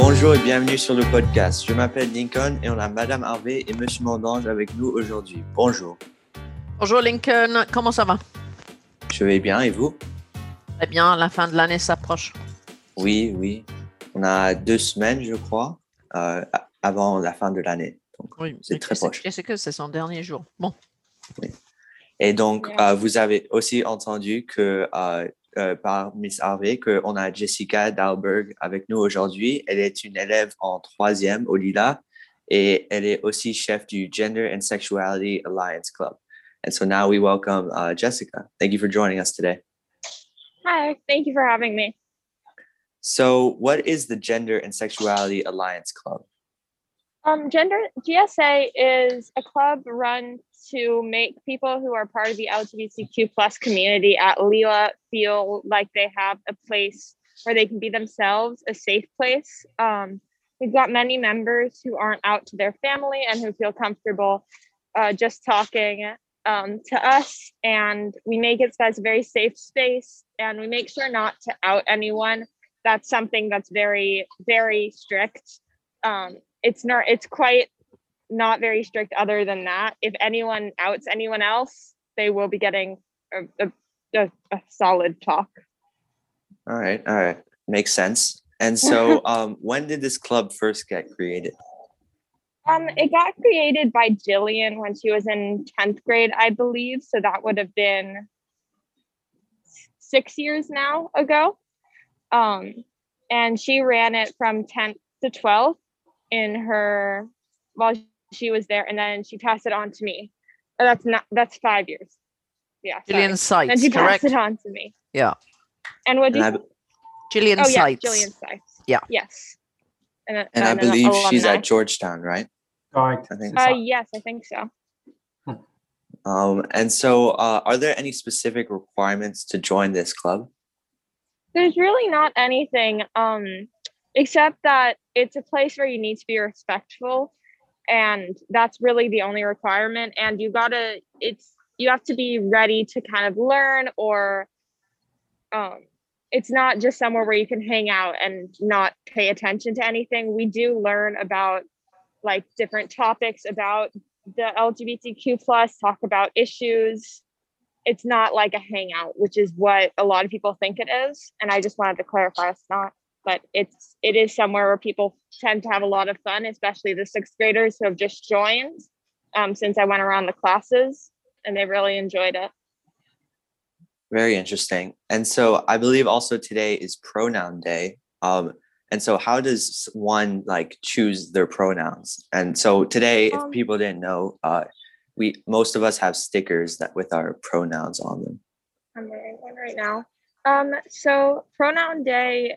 Bonjour et bienvenue sur le podcast. Je m'appelle Lincoln et on a Madame Harvey et Monsieur Mondange avec nous aujourd'hui. Bonjour. Bonjour Lincoln, comment ça va? Je vais bien et vous? Très bien, la fin de l'année s'approche. Oui, oui. On a deux semaines, je crois, euh, avant la fin de l'année. Oui, c'est très proche. Qu'est-ce que c'est son dernier jour? Bon, Et donc, euh, vous avez aussi entendu que euh, euh, par Miss Harvey qu'on a Jessica Dalberg avec nous aujourd'hui. Elle est une élève en troisième au Lila et elle est aussi chef du Gender and Sexuality Alliance Club. And so now we welcome uh, Jessica. Thank you for joining us today. Hi, thank you for having me. So, what is the Gender and Sexuality Alliance Club? Um, Gender GSA is a club run to make people who are part of the LGBTQ plus community at Lila feel like they have a place where they can be themselves, a safe place. Um, we've got many members who aren't out to their family and who feel comfortable uh, just talking um, to us, and we make it so it's a very safe space, and we make sure not to out anyone. That's something that's very, very strict. Um, it's not. It's quite not very strict. Other than that, if anyone outs anyone else, they will be getting a, a, a, a solid talk. All right, all right, makes sense. And so, um, when did this club first get created? Um, it got created by Jillian when she was in 10th grade, I believe. So that would have been six years now ago. Um, and she ran it from 10th to 12th in her while she was there, and then she passed it on to me. Oh, that's not that's five years. Yeah. sorry. Gillian Then Sites, she correct? passed it on to me. Yeah. And what And did I, you Gillian Oh yeah, Sites. Jillian Sykes. Yeah. Yes. And, a- and I an believe she's at Georgetown, right? Correct. I think. Uh, yes, I think so. Um, and so, uh, are there any specific requirements to join this club? There's really not anything, um, except that it's a place where you need to be respectful, and that's really the only requirement. And you gotta, it's you have to be ready to kind of learn, or um, it's not just somewhere where you can hang out and not pay attention to anything. We do learn about like different topics about the LGBTQ plus, talk about issues. It's not like a hangout, which is what a lot of people think it is. And I just wanted to clarify it's not, but it's it is somewhere where people tend to have a lot of fun, especially the sixth graders who have just joined um, since I went around the classes and they really enjoyed it. Very interesting. And so, I believe also today is pronoun day. Um, and so, how does one like choose their pronouns? And so today, if Um, people didn't know, uh, we most of us have stickers that with our pronouns on them. I'm wearing one right now. Um, so pronoun day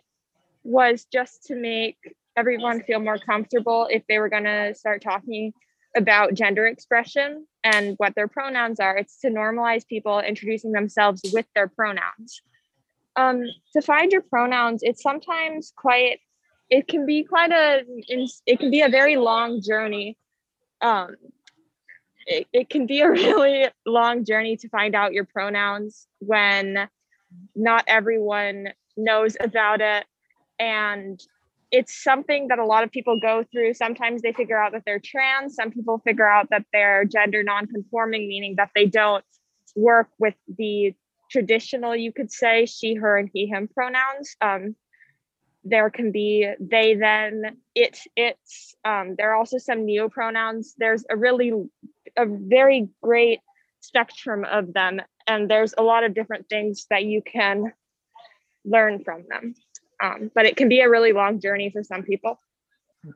was just to make everyone feel more comfortable if they were gonna start talking about gender expression and what their pronouns are. It's to normalize people introducing themselves with their pronouns. Um, to find your pronouns, it's sometimes quite. It can be quite a. It can be a very long journey. Um, it, it can be a really long journey to find out your pronouns when not everyone knows about it and it's something that a lot of people go through. Sometimes they figure out that they're trans. Some people figure out that they're gender non-conforming meaning that they don't work with the traditional you could say she her and he him pronouns. Um, there can be they then it it's um, there are also some neo pronouns. There's a really a very great spectrum of them and there's a lot of different things that you can learn from them um, but it can be a really long journey for some people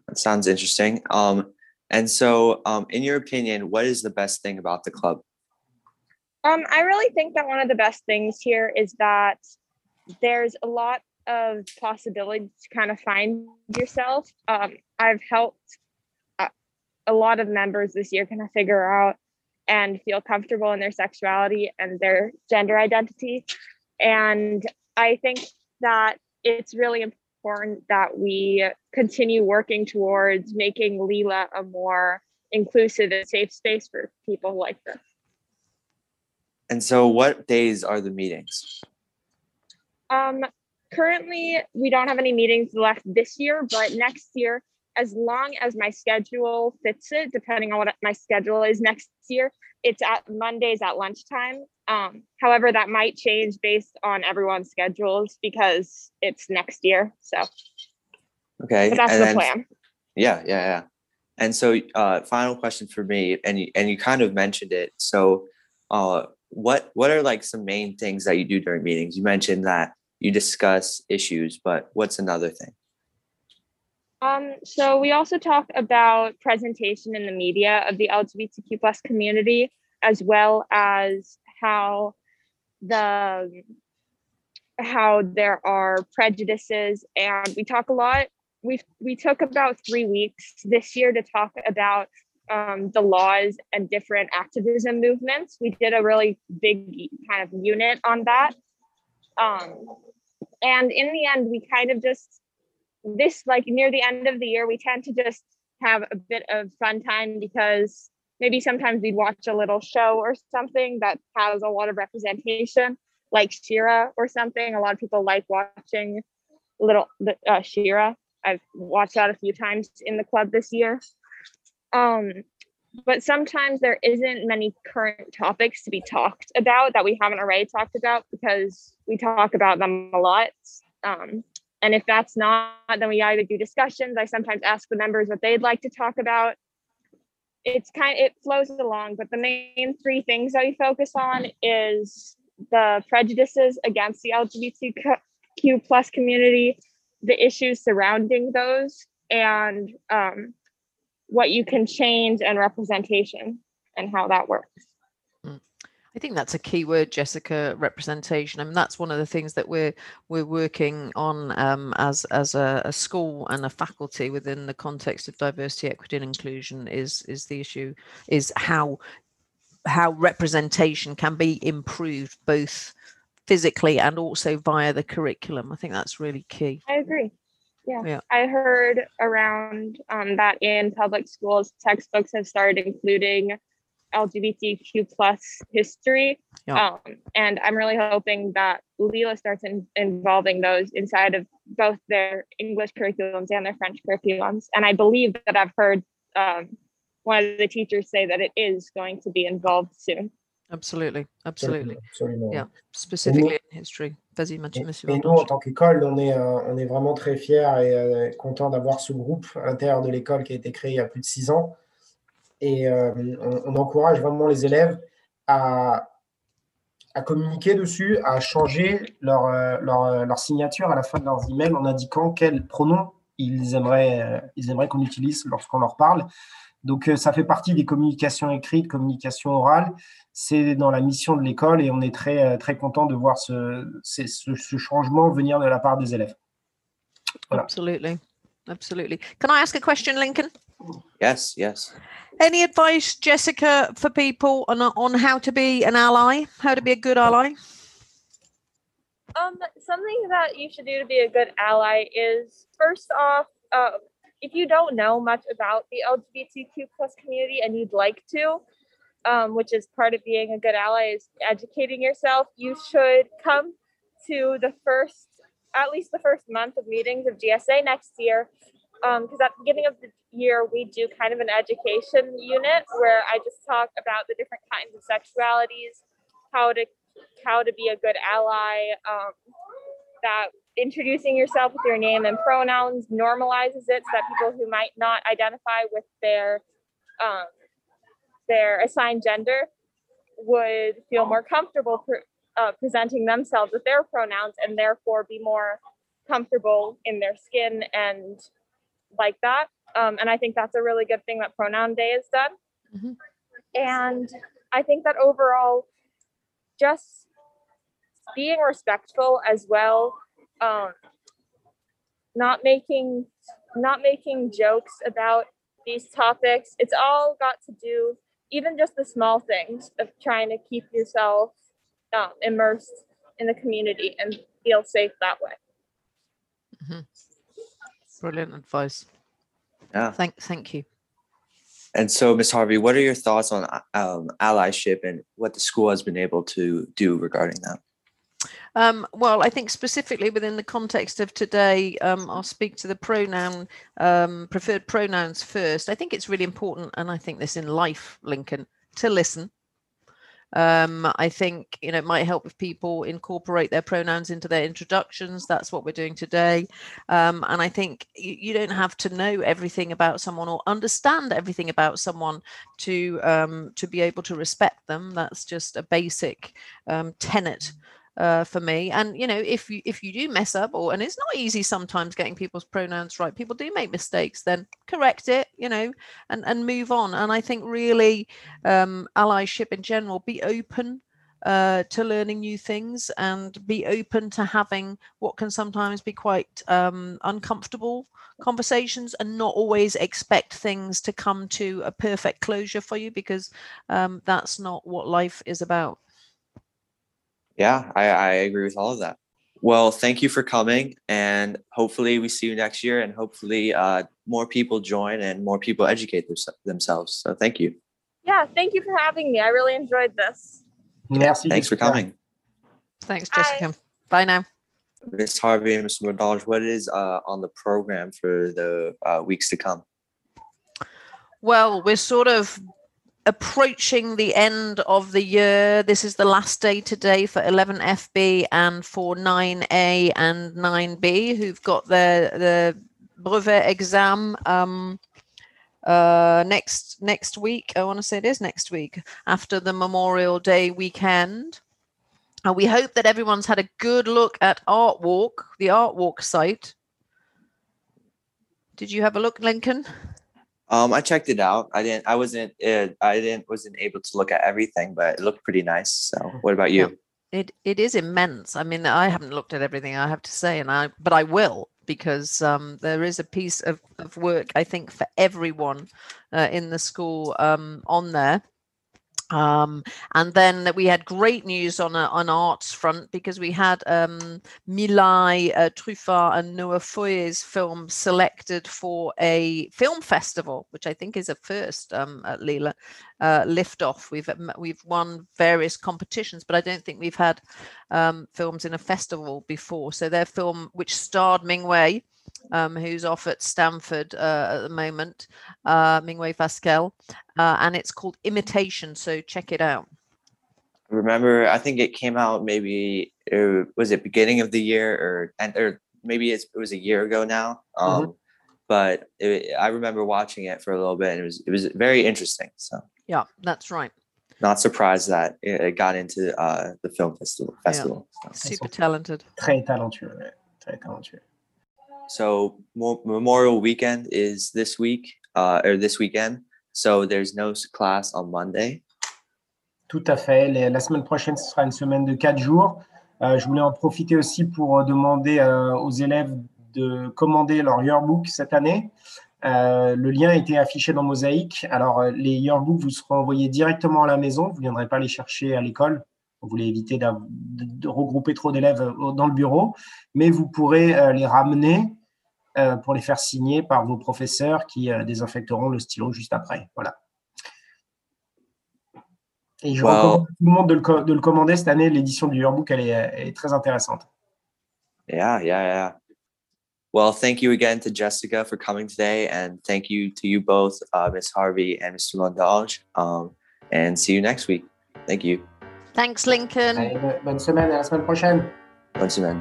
That sounds interesting. Um, and so, um, in your opinion, what is the best thing about the club? um, i really think that one of the best things here is that there's a lot of possibility to kind of find yourself um, i've helped a, a lot of members this year kind of figure out and feel comfortable in their sexuality and their gender identity and i think that it's really important that we continue working towards making Lila a more inclusive and safe space for people like this. And so, what days are the meetings? Um, currently, we don't have any meetings left this year, but next year, as long as my schedule fits it, depending on what my schedule is next year, it's at Mondays at lunchtime. Um, however, that might change based on everyone's schedules because it's next year. So, Okay. but that's and the then- plan. Yeah, yeah, yeah. And so, uh, final question for me, and you, and you kind of mentioned it. So, uh, what what are like some main things that you do during meetings? You mentioned that you discuss issues, but what's another thing? Um, so we also talk about presentation in the media of the LGBTQ plus community, as well as how the how there are prejudices, and we talk a lot. We we took about three weeks this year to talk about um, the laws and different activism movements. We did a really big kind of unit on that, um, and in the end, we kind of just this like near the end of the year we tend to just have a bit of fun time because maybe sometimes we'd watch a little show or something that has a lot of representation like She-Ra or something a lot of people like watching little uh, She-Ra i've watched that a few times in the club this year um but sometimes there isn't many current topics to be talked about that we haven't already talked about because we talk about them a lot um, and if that's not, then we either do discussions. I sometimes ask the members what they'd like to talk about. It's kind of, it flows along, but the main three things that we focus on is the prejudices against the LGBTQ plus community, the issues surrounding those, and um, what you can change and representation and how that works. I think that's a key word, Jessica. Representation. I mean, that's one of the things that we're we're working on um, as as a, a, school and a faculty within the context of diversity, equity, and inclusion. Is is the issue is how how representation can be improved both physically and also via the curriculum. I think that's really key. I agree. Yeah. Yeah. I heard around um, that in public schools, textbooks have started including LGBTQ plus history. Yeah. Um, and I'm really hoping that Lila starts in, involving those inside of both their English curriculums and their French curriculums. And I believe that I've heard um, one of the teachers say that it is going to be involved soon. Absolutely, absolutely. Absolument. Yeah. Specifically in history. Vas-y, Mathieu, Et, monsieur et nous, en tant qu'école, on est, euh, on est vraiment très fiers et euh, contents d'avoir ce groupe à l'intérieur de l'école qui a été créé il y a plus de six ans. Et euh, on, encourage vraiment les élèves à, communiquer dessus, à changer leur, euh, euh, leur signature à la fin de leurs emails en indiquant quels pronoms ils aimeraient, qu'on utilise lorsqu'on leur parle. Donc, ça fait partie des communications écrites, communications orales. C'est dans la mission de l'école et on est très, très content de voir ce changement venir de la part des élèves. Voilà. Absolutely. Absolutely. Can I ask a question, Lincoln? Yes, yes. Any advice, Jessica, for people on on how to be an ally, how to be a good ally? Um, something that you should do to be a good ally is first off, um, if you don't know much about the LGBTQ plus community and you'd like to, um, which is part of being a good ally, is educating yourself. You should come to the first, at least the first month of meetings of GSA next year, because at the beginning of the year we do kind of an education unit where I just talk about the different kinds of sexualities, how to how to be a good ally, um, that introducing yourself with your name and pronouns normalizes it so that people who might not identify with their um, their assigned gender would feel more comfortable pre- uh, presenting themselves with their pronouns and therefore be more comfortable in their skin and like that. Um, and I think that's a really good thing that Pronoun Day has done. Mhm. And I think that overall, just being respectful as well um not making not making jokes about these topics it's all got to do even just the small things of trying to keep yourself um, immersed in the community and feel safe that way Brilliant advice. Yeah. Thank thank you. And so, Ms. Harvey, what are your thoughts on um, allyship and what the school has been able to do regarding that? Um, well, I think specifically within the context of today, um, I'll speak to the pronoun um, preferred pronouns first. I think it's really important, and I think this in life, Lincoln, to listen. Um, I think you know it might help if people incorporate their pronouns into their introductions. That's what we're doing today. Um, and I think you, you, don't have to know everything about someone or understand everything about someone to um, to be able to respect them. That's just a basic um, tenet uh, for me. And you know, if you if you do mess up, or and it's not easy sometimes getting people's pronouns right. People do make mistakes. Then correct it, you know, and and move on. And I think really, um, allyship in general, be open. Uh, to learning new things and be open to having what can sometimes be quite um, uncomfortable conversations and not always expect things to come to a perfect closure for you because um, that's not what life is about. Yeah, I, I agree with all of that. Well, thank you for coming, and hopefully we see you next year, and hopefully uh, more people join and more people educate themselves. So thank you. Yeah, thank you for having me. I really enjoyed this. Merci. Thanks for coming. Thanks, Jessica. Bye, Bye now. Ms. Harvey and Mr. Mondange, what is uh, on the program for the uh, weeks to come? Well, we're sort of approaching the end of the year. This is the last day today for 11FB and for 9A and 9B who've got their the brevet exam um, uh, next next week. I want to say it is next week after the Memorial Day weekend. And we hope that everyone's had a good look at Art Walk, the Art Walk site. Did you have a look, Lincoln? Um, I checked it out. I didn't. I wasn't. Uh, I didn't. Wasn't able to look at everything, but it looked pretty nice. So, what about you? Yeah. It it is immense. I mean, I haven't looked at everything. I have to say, and I but I will because um, there is a piece of, of work I think for everyone uh, in the school um, on there. Um, and then we had great news on a, on arts front because we had um, Milai uh, Truffat and Noah Foyer's film selected for a film festival, which I think is a first um, at Lila uh, Liftoff. We've we've won various competitions, but I don't think we've had um, films in a festival before. So their film, which starred Ming Wei, um, who's off at Stanford uh, at the moment, uh, Mingwei Pascal, uh, and it's called Imitation. So check it out. Remember, I think it came out maybe it, uh, was it beginning of the year or and or maybe it was a year ago now. Mm-hmm. Um, mm-hmm. But it, I remember watching it for a little bit, and it was it was very interesting. So yeah, that's right. Not surprised that it got into uh, the film festival. Festival. Yeah. So. Super talented. Très talentueux. Très talentueux. So Memorial Weekend is this week uh, or this weekend. So there's no class on Monday. Tout à fait. La semaine prochaine, ce sera une semaine de quatre jours. Euh, je voulais en profiter aussi pour demander euh, aux élèves de commander leur yearbook cette année. Euh, le lien a été affiché dans Mosaïque. Alors, les yearbooks vous seront envoyés directement à la maison. Vous ne viendrez pas les chercher à l'école. Vous voulez éviter de, de regrouper trop d'élèves dans le bureau. Mais vous pourrez les ramener euh, pour les faire signer par vos professeurs qui euh, désinfecteront le stylo juste après. Voilà. Et je recommande tout le monde de le, de le commander cette année. L'édition du Yearbook, elle est, elle est très intéressante. Yeah, yeah, yeah. Well, thank you again to Jessica for coming today, and thank you to you both, uh, Miss Harvey and Mr. Mondage. Um, and see you next week. Thank you. Thanks, Lincoln. Allez, bonne semaine, à la semaine prochaine. Bonne semaine.